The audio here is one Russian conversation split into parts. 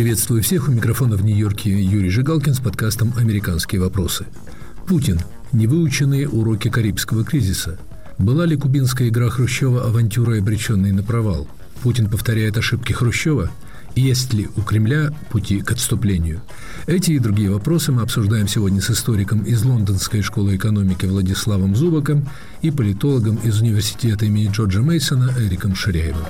Приветствую всех. У микрофона в Нью-Йорке Юрий Жигалкин с подкастом «Американские вопросы». Путин. Невыученные уроки Карибского кризиса. Была ли кубинская игра Хрущева авантюрой, обреченной на провал? Путин повторяет ошибки Хрущева? Есть ли у Кремля пути к отступлению? Эти и другие вопросы мы обсуждаем сегодня с историком из Лондонской школы экономики Владиславом Зубаком и политологом из университета имени Джорджа Мейсона Эриком Ширяевым.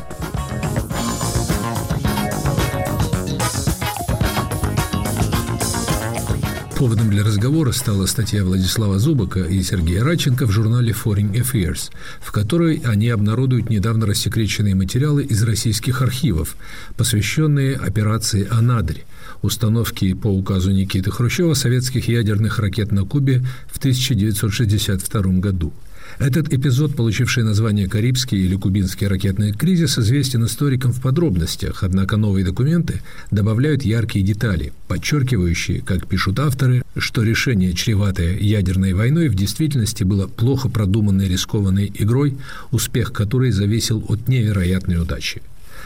Поводом для разговора стала статья Владислава Зубака и Сергея Радченко в журнале Foreign Affairs, в которой они обнародуют недавно рассекреченные материалы из российских архивов, посвященные операции «Анадырь», установке по указу Никиты Хрущева советских ядерных ракет на Кубе в 1962 году – этот эпизод, получивший название «Карибский» или «Кубинский ракетный кризис», известен историкам в подробностях, однако новые документы добавляют яркие детали, подчеркивающие, как пишут авторы, что решение, чреватое ядерной войной, в действительности было плохо продуманной рискованной игрой, успех которой зависел от невероятной удачи.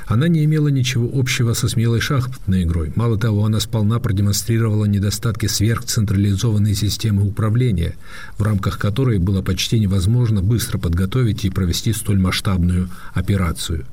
Она не имела ничего общего со смелой шахматной игрой. Мало того, она сполна продемонстрировала недостатки сверхцентрализованной системы управления, в рамках которой было почти невозможно быстро подготовить и провести столь масштабную операцию.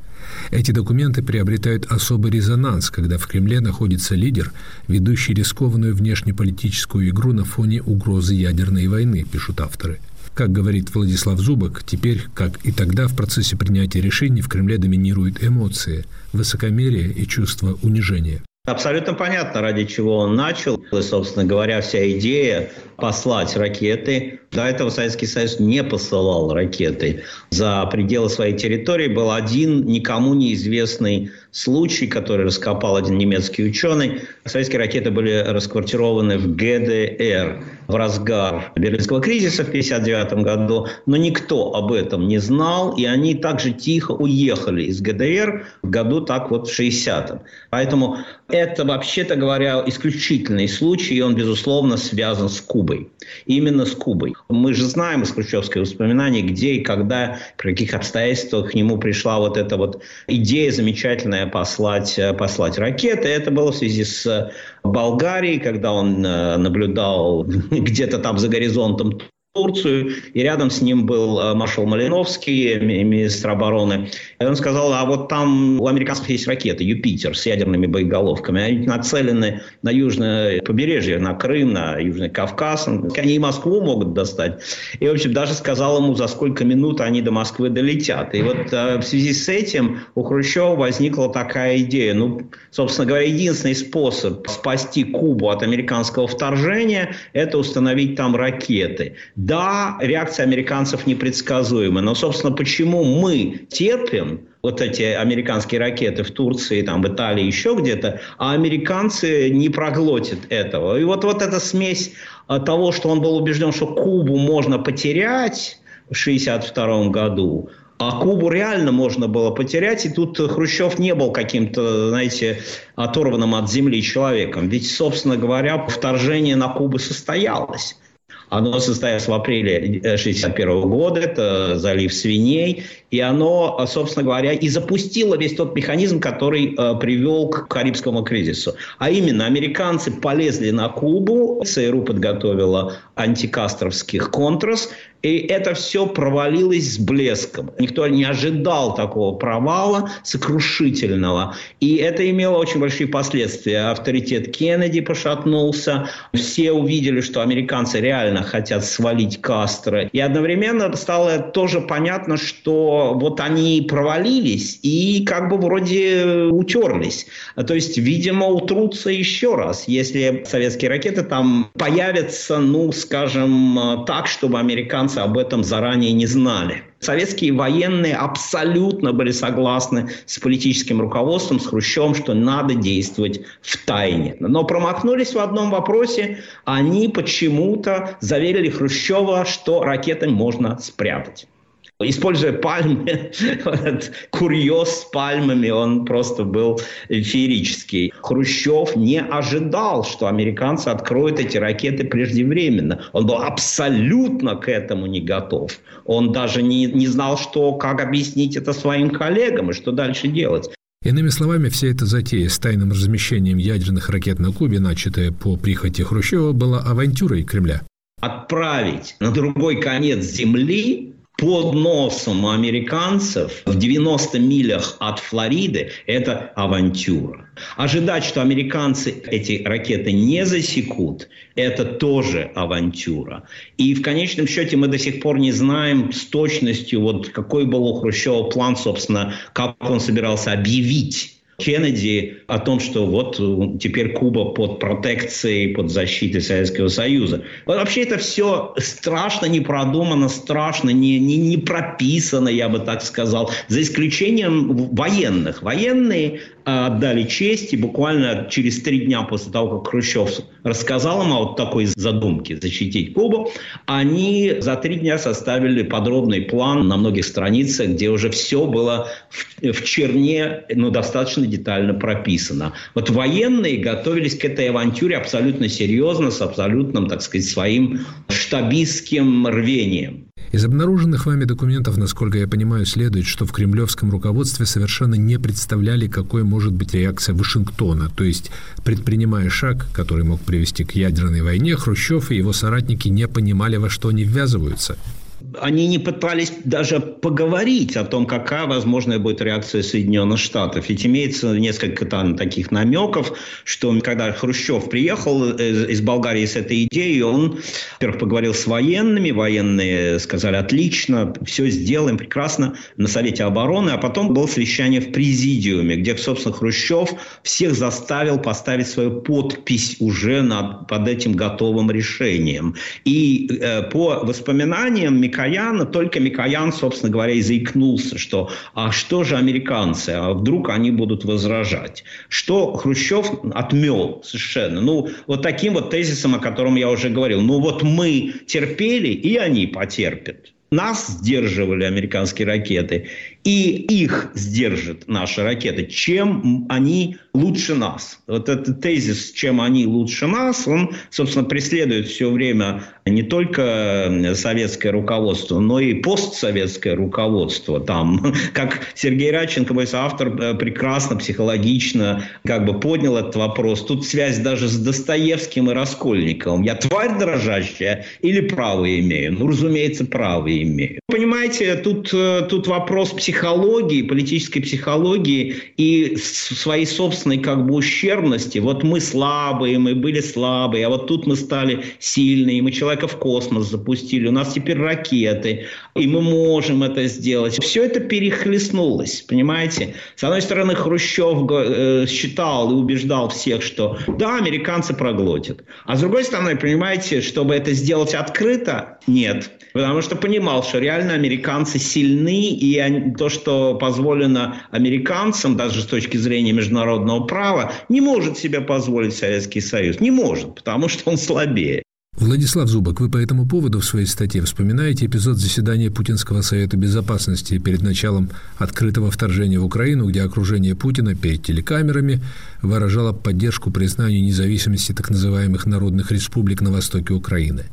Эти документы приобретают особый резонанс, когда в Кремле находится лидер, ведущий рискованную внешнеполитическую игру на фоне угрозы ядерной войны, пишут авторы – как говорит Владислав Зубок, теперь, как и тогда, в процессе принятия решений в Кремле доминируют эмоции, высокомерие и чувство унижения. Абсолютно понятно, ради чего он начал. И, собственно говоря, вся идея послать ракеты. До этого Советский Союз не посылал ракеты. За пределы своей территории был один никому неизвестный случай, который раскопал один немецкий ученый. Советские ракеты были расквартированы в ГДР в разгар Берлинского кризиса в 1959 году, но никто об этом не знал, и они также тихо уехали из ГДР в году так вот в 60-м. Поэтому это, вообще-то говоря, исключительный случай, и он, безусловно, связан с Кубой. Именно с Кубой. Мы же знаем из хрущевских воспоминаний, где и когда, при каких обстоятельствах к нему пришла вот эта вот идея замечательная послать, послать ракеты. Это было в связи с Болгарией, когда он э, наблюдал где-то там за горизонтом Турцию, и рядом с ним был э, маршал Малиновский, министр обороны. И он сказал, а вот там у американцев есть ракеты «Юпитер» с ядерными боеголовками. Они нацелены на южное побережье, на Крым, на Южный Кавказ. Они и Москву могут достать. И, в общем, даже сказал ему, за сколько минут они до Москвы долетят. И вот э, в связи с этим у Хрущева возникла такая идея. Ну, собственно говоря, единственный способ спасти Кубу от американского вторжения – это установить там ракеты. Да, реакция американцев непредсказуема, но, собственно, почему мы терпим вот эти американские ракеты в Турции, там, в Италии, еще где-то, а американцы не проглотят этого. И вот, вот эта смесь а, того, что он был убежден, что Кубу можно потерять в 1962 году, а Кубу реально можно было потерять, и тут Хрущев не был каким-то, знаете, оторванным от земли человеком. Ведь, собственно говоря, вторжение на Кубу состоялось. Оно состоялось в апреле 1961 года, это залив свиней, и оно, собственно говоря, и запустило весь тот механизм, который э, привел к Карибскому кризису. А именно, американцы полезли на Кубу, ЦРУ подготовила антикастровских контрас, и это все провалилось с блеском. Никто не ожидал такого провала сокрушительного. И это имело очень большие последствия. Авторитет Кеннеди пошатнулся. Все увидели, что американцы реально хотят свалить Кастро. И одновременно стало тоже понятно, что вот они провалились и как бы вроде утерлись. То есть, видимо, утрутся еще раз, если советские ракеты там появятся, ну, скажем, так, чтобы американцы американцы об этом заранее не знали. Советские военные абсолютно были согласны с политическим руководством, с Хрущевым, что надо действовать в тайне. Но промахнулись в одном вопросе. Они почему-то заверили Хрущева, что ракеты можно спрятать. Используя пальмы, курьез с пальмами, он просто был феерический. Хрущев не ожидал, что американцы откроют эти ракеты преждевременно. Он был абсолютно к этому не готов. Он даже не, не знал, что, как объяснить это своим коллегам и что дальше делать. Иными словами, вся эта затея с тайным размещением ядерных ракет на Кубе, начатая по прихоти Хрущева, была авантюрой Кремля. Отправить на другой конец Земли под носом американцев в 90 милях от Флориды – это авантюра. Ожидать, что американцы эти ракеты не засекут, это тоже авантюра. И в конечном счете мы до сих пор не знаем с точностью, вот какой был у Хрущева план, собственно, как он собирался объявить Кеннеди о том, что вот э, теперь Куба под протекцией, под защитой Советского Союза. Вообще это все страшно не продумано, страшно не, не, не прописано, я бы так сказал, за исключением военных. Военные отдали честь, и буквально через три дня после того, как Хрущев рассказал им о вот такой задумке защитить Кубу, они за три дня составили подробный план на многих страницах, где уже все было в, в черне, ну, достаточно детально прописано. Вот военные готовились к этой авантюре абсолютно серьезно, с абсолютным, так сказать, своим штабистским рвением. Из обнаруженных вами документов, насколько я понимаю, следует, что в кремлевском руководстве совершенно не представляли, какой может быть реакция Вашингтона. То есть, предпринимая шаг, который мог привести к ядерной войне, Хрущев и его соратники не понимали, во что они ввязываются они не пытались даже поговорить о том, какая возможная будет реакция Соединенных Штатов. Ведь имеется несколько там таких намеков, что когда Хрущев приехал из Болгарии с этой идеей, он, во-первых, поговорил с военными, военные сказали, отлично, все сделаем прекрасно на Совете обороны, а потом было совещание в президиуме, где, собственно, Хрущев всех заставил поставить свою подпись уже над, под этим готовым решением. И э, по воспоминаниям Микояна, только Микоян, собственно говоря, и заикнулся, что а что же американцы, а вдруг они будут возражать? Что Хрущев отмел совершенно. Ну, вот таким вот тезисом, о котором я уже говорил. Ну, вот мы терпели, и они потерпят. Нас сдерживали американские ракеты, и их сдержат наши ракеты, чем они лучше нас. Вот этот тезис, чем они лучше нас, он, собственно, преследует все время не только советское руководство, но и постсоветское руководство. Там, как Сергей Радченко, мой соавтор, э, прекрасно, психологично как бы поднял этот вопрос. Тут связь даже с Достоевским и Раскольниковым. Я тварь дрожащая или право имею? Ну, разумеется, право имею. Понимаете, тут, э, тут вопрос психологии психологии, политической психологии и своей собственной как бы ущербности. Вот мы слабые, мы были слабые, а вот тут мы стали сильные, мы человека в космос запустили, у нас теперь ракеты, и мы можем это сделать. Все это перехлестнулось, понимаете? С одной стороны, Хрущев э, считал и убеждал всех, что да, американцы проглотят. А с другой стороны, понимаете, чтобы это сделать открыто, нет. Потому что понимал, что реально американцы сильны, и они, то, что позволено американцам, даже с точки зрения международного права, не может себе позволить Советский Союз. Не может, потому что он слабее. Владислав Зубок, вы по этому поводу в своей статье вспоминаете эпизод заседания Путинского Совета Безопасности перед началом открытого вторжения в Украину, где окружение Путина перед телекамерами выражало поддержку признанию независимости так называемых народных республик на востоке Украины.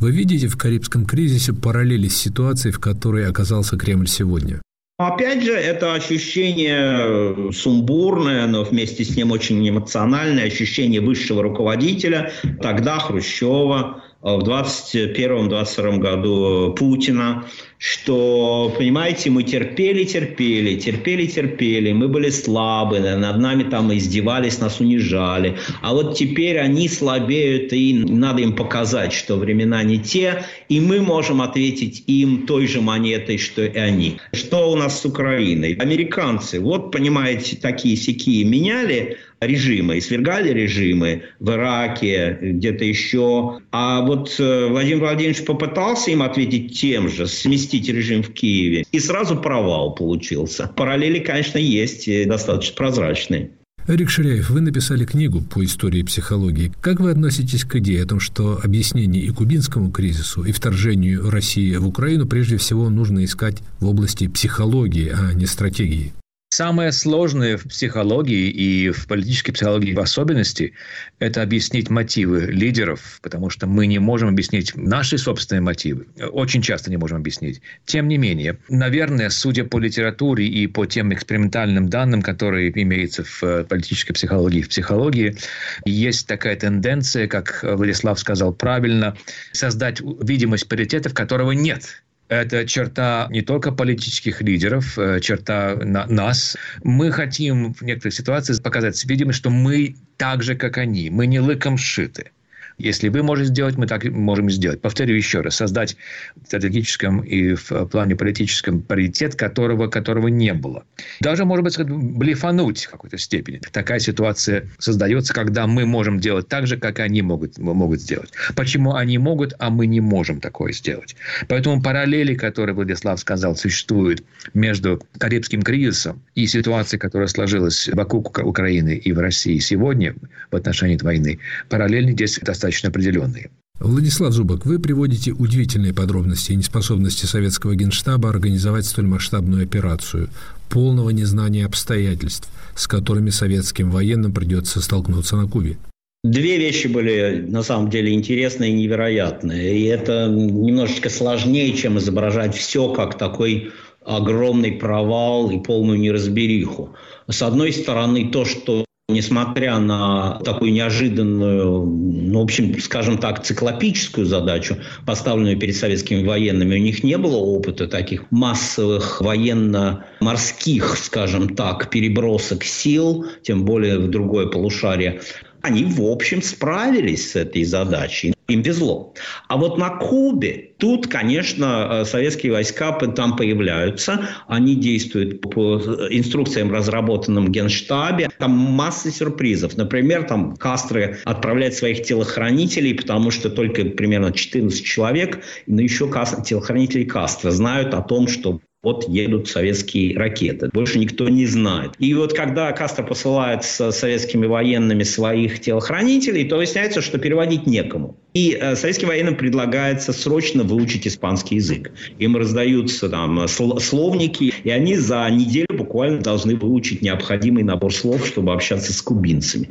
Вы видите в Карибском кризисе параллели с ситуацией, в которой оказался Кремль сегодня? Опять же, это ощущение э, сумбурное, но вместе с ним очень эмоциональное ощущение высшего руководителя, тогда Хрущева, в 2021-2022 году Путина, что, понимаете, мы терпели, терпели, терпели, терпели, мы были слабы, над нами там издевались, нас унижали, а вот теперь они слабеют, и надо им показать, что времена не те, и мы можем ответить им той же монетой, что и они. Что у нас с Украиной? Американцы, вот, понимаете, такие сякие меняли, режимы, и свергали режимы в Ираке, где-то еще. А вот э, Владимир Владимирович попытался им ответить тем же, сместить режим в Киеве, и сразу провал получился. Параллели, конечно, есть, достаточно прозрачные. Эрик Ширяев, вы написали книгу по истории психологии. Как вы относитесь к идее о том, что объяснение и кубинскому кризису, и вторжению России в Украину прежде всего нужно искать в области психологии, а не стратегии? Самое сложное в психологии и в политической психологии в особенности – это объяснить мотивы лидеров, потому что мы не можем объяснить наши собственные мотивы. Очень часто не можем объяснить. Тем не менее, наверное, судя по литературе и по тем экспериментальным данным, которые имеются в политической психологии, в психологии, есть такая тенденция, как Владислав сказал правильно, создать видимость паритетов, которого нет это черта не только политических лидеров, э, черта на нас. Мы хотим в некоторых ситуациях показать видимость, что мы так же, как они. Мы не лыком шиты. Если вы можете сделать, мы так можем сделать. Повторю еще раз. Создать в стратегическом и в плане политическом паритет, которого, которого не было. Даже, может быть, блефануть в какой-то степени. Такая ситуация создается, когда мы можем делать так же, как они могут, могут сделать. Почему они могут, а мы не можем такое сделать? Поэтому параллели, которые Владислав сказал, существуют между Карибским кризисом и ситуацией, которая сложилась вокруг Украины и в России сегодня в отношении войны, параллельно здесь достаточно достаточно определенные. Владислав Зубок, вы приводите удивительные подробности о неспособности советского генштаба организовать столь масштабную операцию, полного незнания обстоятельств, с которыми советским военным придется столкнуться на Кубе. Две вещи были на самом деле интересные и невероятные. И это немножечко сложнее, чем изображать все как такой огромный провал и полную неразбериху. С одной стороны, то, что Несмотря на такую неожиданную, ну, в общем, скажем так, циклопическую задачу, поставленную перед советскими военными, у них не было опыта таких массовых военно-морских, скажем так, перебросок сил, тем более в другое полушарие они, в общем, справились с этой задачей. Им везло. А вот на Кубе, тут, конечно, э, советские войска там появляются. Они действуют по инструкциям, разработанным в Генштабе. Там масса сюрпризов. Например, там Кастро отправляет своих телохранителей, потому что только примерно 14 человек, но еще телохранители Кастро знают о том, что вот едут советские ракеты. Больше никто не знает. И вот когда Кастро посылает с советскими военными своих телохранителей, то выясняется, что переводить некому. И э, советским военным предлагается срочно выучить испанский язык. Им раздаются там словники, и они за неделю буквально должны выучить необходимый набор слов, чтобы общаться с кубинцами.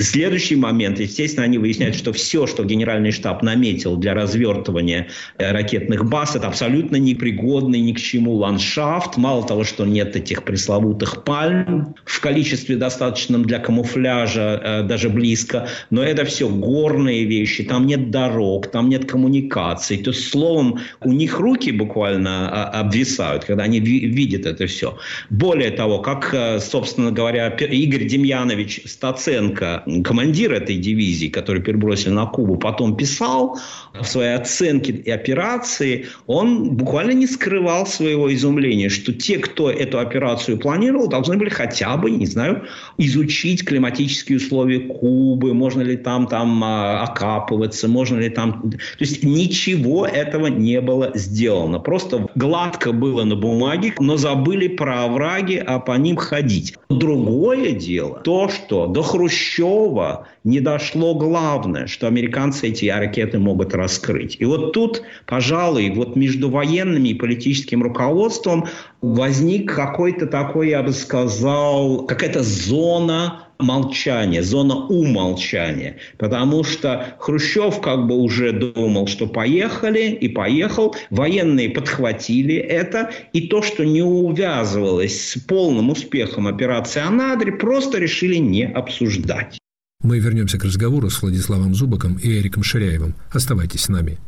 Следующий момент, естественно, они выясняют, что все, что генеральный штаб наметил для развертывания э, ракетных баз, это абсолютно непригодный ни к чему ландшафт. Мало того, что нет этих пресловутых пальм в количестве достаточном для камуфляжа, э, даже близко, но это все горные вещи, там нет дорог, там нет коммуникаций. То есть, словом, у них руки буквально а, обвисают, когда они видят это все. Более того, как, э, собственно говоря, Игорь Демьянович Стаценко, командир этой дивизии, который перебросили на Кубу, потом писал в своей оценке и операции, он буквально не скрывал своего изумления, что те, кто эту операцию планировал, должны были хотя бы, не знаю, изучить климатические условия Кубы, можно ли там, там а, окапываться, можно ли там... То есть ничего этого не было сделано. Просто гладко было на бумаге, но забыли про овраги, а по ним ходить. Другое дело то, что до Хрущева не дошло главное, что американцы эти ракеты могут раскрыть. И вот тут, пожалуй, вот между военными и политическим руководством возник какой-то такой, я бы сказал, какая-то зона молчания, зона умолчания. Потому что Хрущев как бы уже думал, что поехали, и поехал. Военные подхватили это. И то, что не увязывалось с полным успехом операции «Анадырь», просто решили не обсуждать. Мы вернемся к разговору с Владиславом Зубаком и Эриком Ширяевым. Оставайтесь с нами.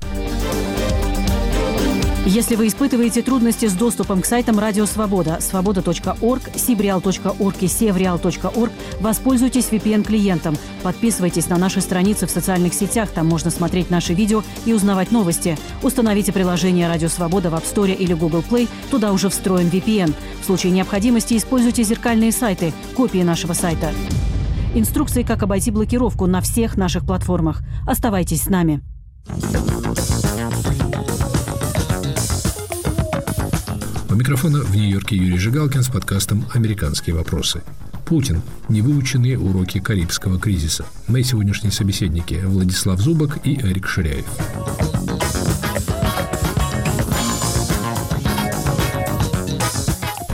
Если вы испытываете трудности с доступом к сайтам Радио Свобода, свобода.орг, сибреал.орг и севреал.орг, воспользуйтесь VPN-клиентом. Подписывайтесь на наши страницы в социальных сетях, там можно смотреть наши видео и узнавать новости. Установите приложение Радио Свобода в App Store или Google Play, туда уже встроен VPN. В случае необходимости используйте зеркальные сайты, копии нашего сайта. Инструкции, как обойти блокировку на всех наших платформах. Оставайтесь с нами. У микрофона в Нью-Йорке Юрий Жигалкин с подкастом «Американские вопросы». Путин. Невыученные уроки Карибского кризиса. Мои сегодняшние собеседники Владислав Зубок и Эрик Ширяев.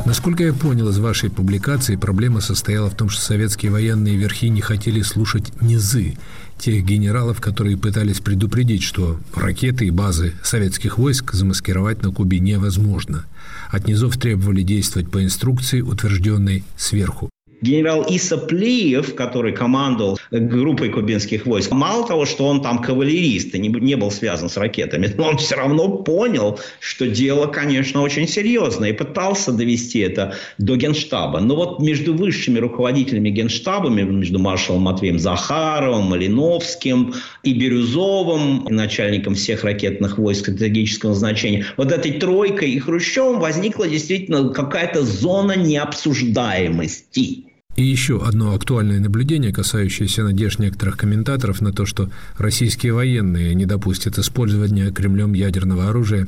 Насколько я понял из вашей публикации, проблема состояла в том, что советские военные верхи не хотели слушать низы, тех генералов, которые пытались предупредить, что ракеты и базы советских войск замаскировать на Кубе невозможно. От низов требовали действовать по инструкции, утвержденной сверху. Генерал Иса Плиев, который командовал группой кубинских войск, мало того, что он там кавалерист и не, не был связан с ракетами, но он все равно понял, что дело, конечно, очень серьезное и пытался довести это до генштаба. Но вот между высшими руководителями генштабами, между маршалом Матвеем Захаровым, Малиновским и Бирюзовым, начальником всех ракетных войск стратегического значения, вот этой тройкой и Хрущевым возникла действительно какая-то зона необсуждаемости. И еще одно актуальное наблюдение, касающееся надежд некоторых комментаторов на то, что российские военные не допустят использования Кремлем ядерного оружия,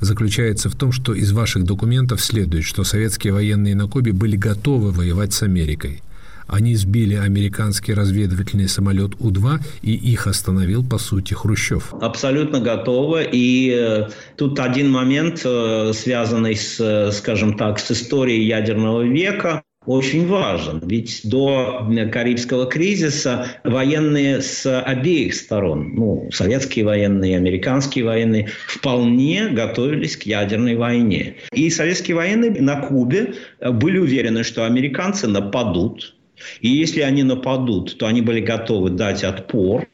заключается в том, что из ваших документов следует, что советские военные на Кубе были готовы воевать с Америкой. Они сбили американский разведывательный самолет У-2, и их остановил, по сути, Хрущев. Абсолютно готово. И э, тут один момент, э, связанный с, э, скажем так, с историей ядерного века очень важен. Ведь до Карибского кризиса военные с обеих сторон, ну, советские военные, американские военные, вполне готовились к ядерной войне. И советские военные на Кубе были уверены, что американцы нападут, и если они нападут, то они были готовы дать отпор.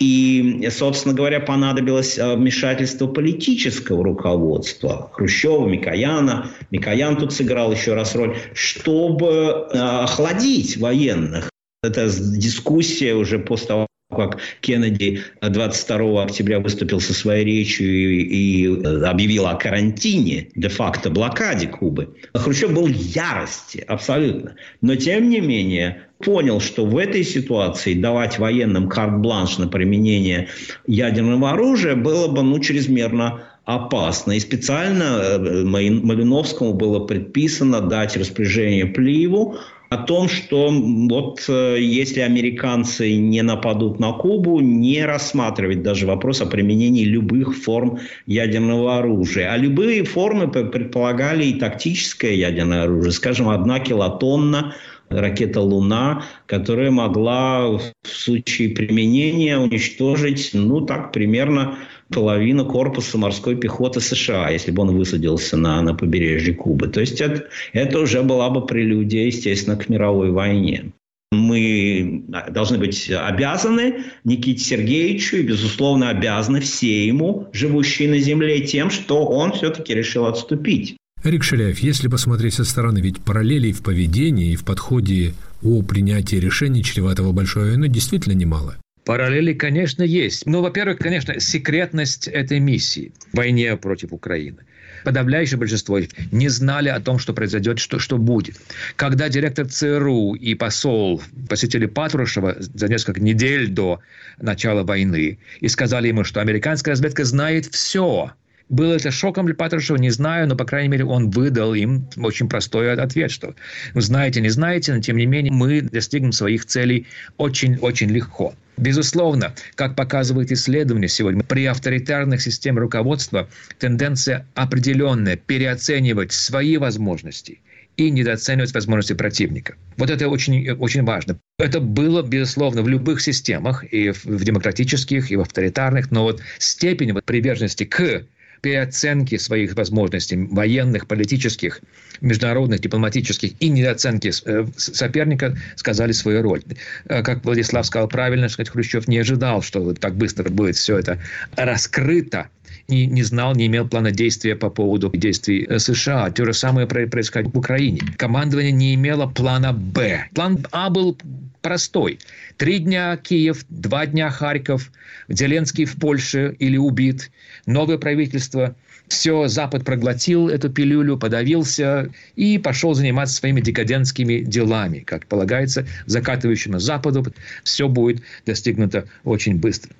И, собственно говоря, понадобилось э, вмешательство политического руководства Хрущева, Микояна. Микоян тут сыграл еще раз роль, чтобы э, охладить военных. Это дискуссия уже после того, как Кеннеди 22 октября выступил со своей речью и, и объявил о карантине, де-факто блокаде Кубы. Хрущев был в ярости, абсолютно. Но, тем не менее, понял, что в этой ситуации давать военным карт-бланш на применение ядерного оружия было бы ну, чрезмерно опасно. И специально э, Малиновскому было предписано дать распоряжение Плиеву о том, что вот э, если американцы не нападут на Кубу, не рассматривать даже вопрос о применении любых форм ядерного оружия. А любые формы предполагали и тактическое ядерное оружие. Скажем, одна килотонна ракета «Луна», которая могла в случае применения уничтожить, ну, так, примерно половину корпуса морской пехоты США, если бы он высадился на, на побережье Кубы. То есть это, это уже была бы прелюдия, естественно, к мировой войне. Мы должны быть обязаны Никите Сергеевичу и, безусловно, обязаны все ему, живущие на земле, тем, что он все-таки решил отступить. Эрик Шеляев, если посмотреть со стороны, ведь параллелей в поведении и в подходе о принятии решений чреватого большой войны действительно немало. Параллели, конечно, есть. Ну, во-первых, конечно, секретность этой миссии в войне против Украины. Подавляющее большинство не знали о том, что произойдет, что, что будет. Когда директор ЦРУ и посол посетили Патрушева за несколько недель до начала войны и сказали ему, что американская разведка знает все – было это шоком для Патрушева, не знаю, но, по крайней мере, он выдал им очень простой ответ, что знаете, не знаете, но, тем не менее, мы достигнем своих целей очень-очень легко. Безусловно, как показывает исследование сегодня, при авторитарных системах руководства тенденция определенная переоценивать свои возможности и недооценивать возможности противника. Вот это очень, очень важно. Это было, безусловно, в любых системах, и в демократических, и в авторитарных, но вот степень вот приверженности к переоценки своих возможностей военных, политических, международных, дипломатических и недооценки э, соперника сказали свою роль. Э, как Владислав сказал правильно, сказать, Хрущев не ожидал, что так быстро будет все это раскрыто не, не знал, не имел плана действия по поводу действий э, США. То же самое происходит в Украине. Командование не имело плана «Б». План «А» был простой. Три дня Киев, два дня Харьков, Зеленский в Польше или убит, новое правительство. Все, Запад проглотил эту пилюлю, подавился и пошел заниматься своими декадентскими делами. Как полагается, закатывающему Западу все будет достигнуто очень быстро.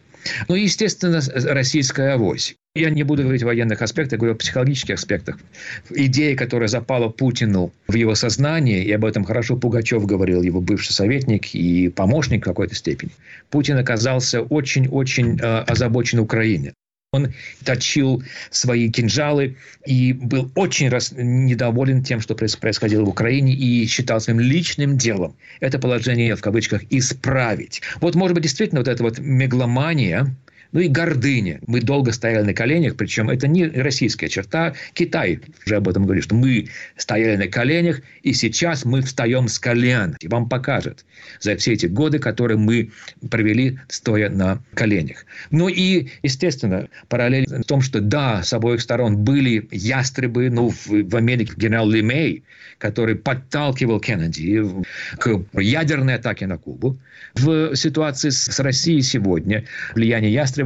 Ну, естественно, российская авось. Я не буду говорить о военных аспектах, говорю о психологических аспектах. Идея, которая запала Путину в его сознание, и об этом хорошо Пугачев говорил, его бывший советник и помощник в какой-то степени. Путин оказался очень-очень э, озабочен Украиной. Он точил свои кинжалы и был очень раз недоволен тем, что происходило в Украине, и считал своим личным делом это положение, в кавычках, исправить. Вот, может быть, действительно вот эта вот мегломания, ну и гордыня. Мы долго стояли на коленях, причем это не российская черта. Китай уже об этом говорит, что мы стояли на коленях, и сейчас мы встаем с колен. И вам покажет за все эти годы, которые мы провели, стоя на коленях. Ну и, естественно, параллель в том, что да, с обоих сторон были ястребы, ну, в, в Америке генерал Лемей, который подталкивал Кеннеди к ядерной атаке на Кубу. В ситуации с Россией сегодня влияние ястребов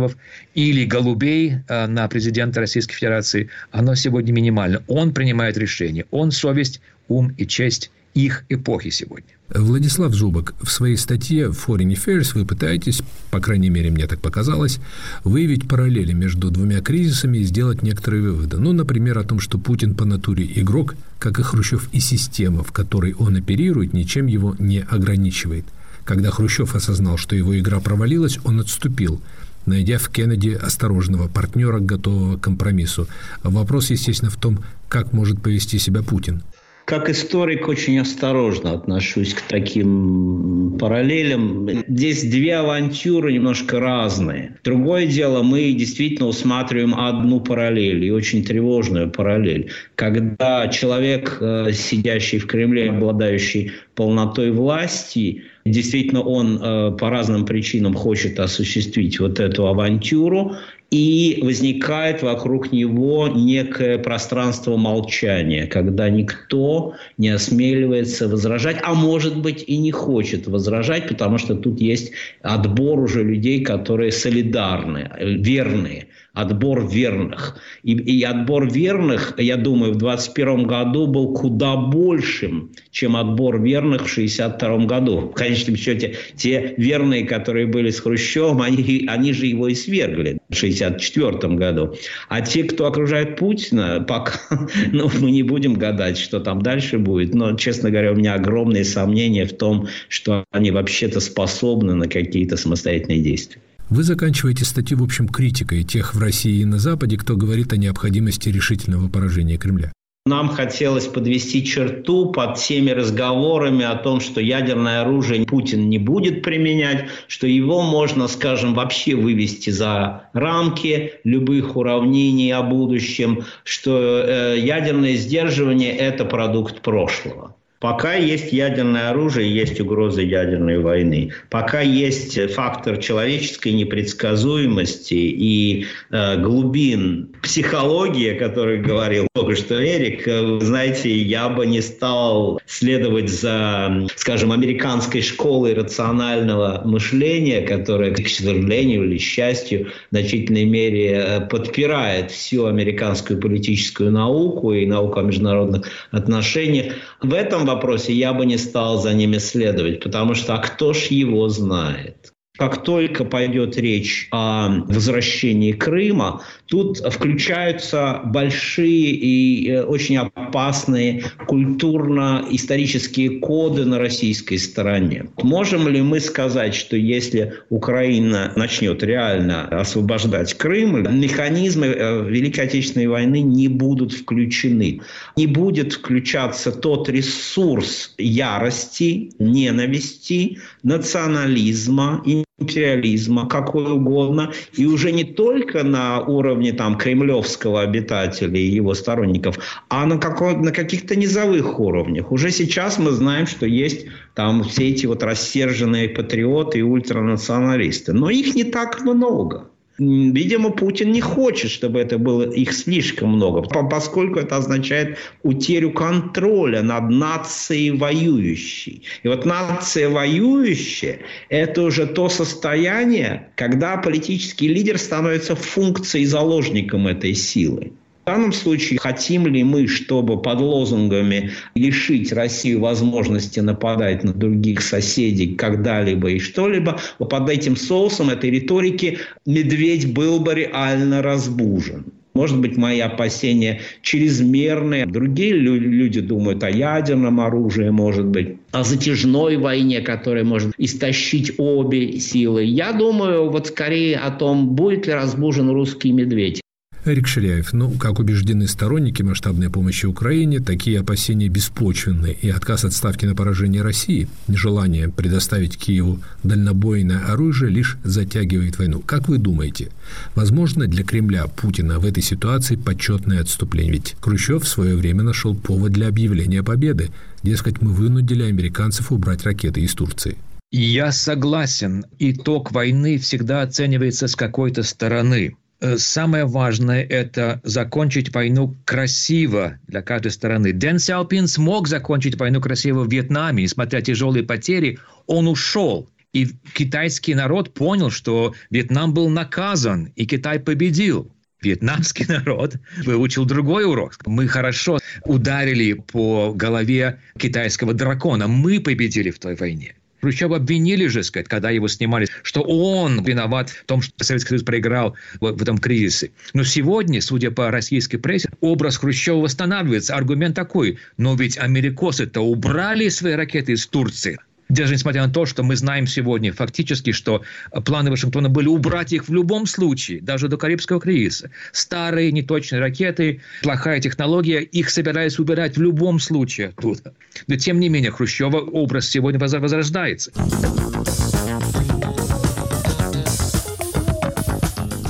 или голубей э, на президента Российской Федерации, оно сегодня минимально. Он принимает решения. Он совесть, ум и честь их эпохи сегодня. Владислав Зубок, в своей статье Foreign Affairs вы пытаетесь, по крайней мере, мне так показалось, выявить параллели между двумя кризисами и сделать некоторые выводы. Ну, например, о том, что Путин по натуре игрок, как и Хрущев, и система, в которой он оперирует, ничем его не ограничивает. Когда Хрущев осознал, что его игра провалилась, он отступил, найдя в Кеннеди осторожного партнера, готового к компромиссу. Вопрос, естественно, в том, как может повести себя Путин – как историк очень осторожно отношусь к таким параллелям. Здесь две авантюры немножко разные. Другое дело, мы действительно усматриваем одну параллель, и очень тревожную параллель. Когда человек, э, сидящий в Кремле, обладающий полнотой власти, действительно он э, по разным причинам хочет осуществить вот эту авантюру, и возникает вокруг него некое пространство молчания, когда никто не осмеливается возражать, а может быть и не хочет возражать, потому что тут есть отбор уже людей, которые солидарны, верные отбор верных. И, и отбор верных, я думаю, в 2021 году был куда большим, чем отбор верных в 1962 году. В конечном счете, те верные, которые были с Хрущевым, они, они же его и свергли 1964 году. А те, кто окружает Путина, пока ну, мы не будем гадать, что там дальше будет. Но, честно говоря, у меня огромные сомнения в том, что они вообще-то способны на какие-то самостоятельные действия. Вы заканчиваете статью, в общем, критикой тех в России и на Западе, кто говорит о необходимости решительного поражения Кремля. Нам хотелось подвести черту под всеми разговорами о том, что ядерное оружие Путин не будет применять, что его можно, скажем, вообще вывести за рамки любых уравнений о будущем, что э, ядерное сдерживание – это продукт прошлого. Пока есть ядерное оружие, есть угроза ядерной войны. Пока есть фактор человеческой непредсказуемости и э, глубин психологии, о которой говорил только что Эрик, э, знаете, я бы не стал следовать за, скажем, американской школой рационального мышления, которая, к сожалению или счастью, в значительной мере э, подпирает всю американскую политическую науку и науку о международных отношениях. В этом вопросе я бы не стал за ними следовать, потому что а кто ж его знает? Как только пойдет речь о возвращении Крыма, тут включаются большие и э, очень опасные культурно-исторические коды на российской стороне. Можем ли мы сказать, что если Украина начнет реально освобождать Крым, механизмы э, Великой Отечественной войны не будут включены? Не будет включаться тот ресурс ярости, ненависти, национализма и империализма, какой угодно, и уже не только на уровне там, кремлевского обитателя и его сторонников, а на, какой, на каких-то низовых уровнях. Уже сейчас мы знаем, что есть там все эти вот рассерженные патриоты и ультранационалисты, но их не так много. Видимо, Путин не хочет, чтобы это было их слишком много, поскольку это означает утерю контроля над нацией воюющей. И вот нация воюющая – это уже то состояние, когда политический лидер становится функцией заложником этой силы. В данном случае хотим ли мы, чтобы под лозунгами лишить Россию возможности нападать на других соседей когда-либо и что-либо, под этим соусом этой риторики медведь был бы реально разбужен. Может быть, мои опасения чрезмерные. Другие люди думают о ядерном оружии, может быть, о затяжной войне, которая может истощить обе силы. Я думаю, вот скорее о том, будет ли разбужен русский медведь. Эрик Ширяев, ну, как убеждены сторонники масштабной помощи Украине, такие опасения беспочвенны, и отказ от ставки на поражение России, нежелание предоставить Киеву дальнобойное оружие лишь затягивает войну. Как вы думаете, возможно для Кремля Путина в этой ситуации почетное отступление? Ведь Хрущев в свое время нашел повод для объявления победы. Дескать, мы вынудили американцев убрать ракеты из Турции. Я согласен. Итог войны всегда оценивается с какой-то стороны. Э, самое важное – это закончить войну красиво для каждой стороны. Дэн Сяопин смог закончить войну красиво в Вьетнаме, несмотря на тяжелые потери, он ушел. И китайский народ понял, что Вьетнам был наказан, и Китай победил. Вьетнамский народ выучил другой урок. Мы хорошо ударили по голове китайского дракона. Мы победили в той войне. Хрущева обвинили же, сказать, когда его снимали, что он виноват в том, что Советский Союз проиграл в, в этом кризисе. Но сегодня, судя по российской прессе, образ Хрущева восстанавливается. Аргумент такой, но ведь америкосы-то убрали свои ракеты из Турции даже несмотря на то, что мы знаем сегодня фактически, что планы Вашингтона были убрать их в любом случае, даже до Карибского кризиса. Старые неточные ракеты, плохая технология, их собирались убирать в любом случае оттуда. Но тем не менее, Хрущева образ сегодня возрождается.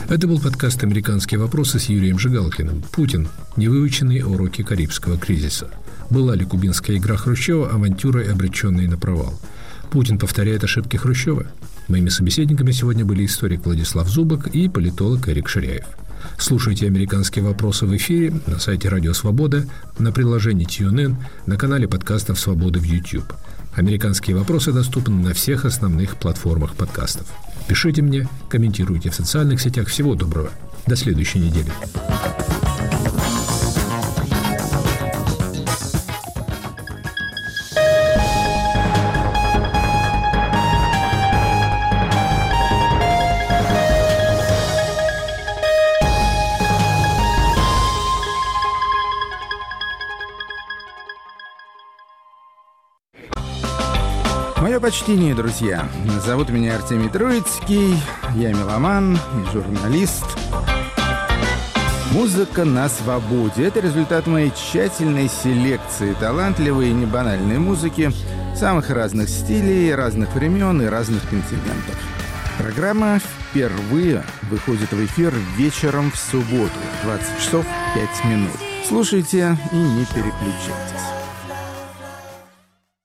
Это был подкаст «Американские вопросы» с Юрием Жигалкиным. Путин. Невыученные уроки Карибского кризиса. Была ли кубинская игра Хрущева авантюрой, обреченной на провал? Путин повторяет ошибки Хрущева? Моими собеседниками сегодня были историк Владислав Зубок и политолог Эрик Ширяев. Слушайте «Американские вопросы» в эфире на сайте «Радио Свобода», на приложении TuneIn, на канале подкастов «Свободы» в YouTube. «Американские вопросы» доступны на всех основных платформах подкастов. Пишите мне, комментируйте в социальных сетях. Всего доброго. До следующей недели. Мое почтение, друзья. Зовут меня Артемий Троицкий, я меломан, журналист. Музыка на свободе – это результат моей тщательной селекции талантливой и небанальной музыки самых разных стилей, разных времен и разных континентов. Программа впервые выходит в эфир вечером в субботу, 20 часов 5 минут. Слушайте и не переключайтесь.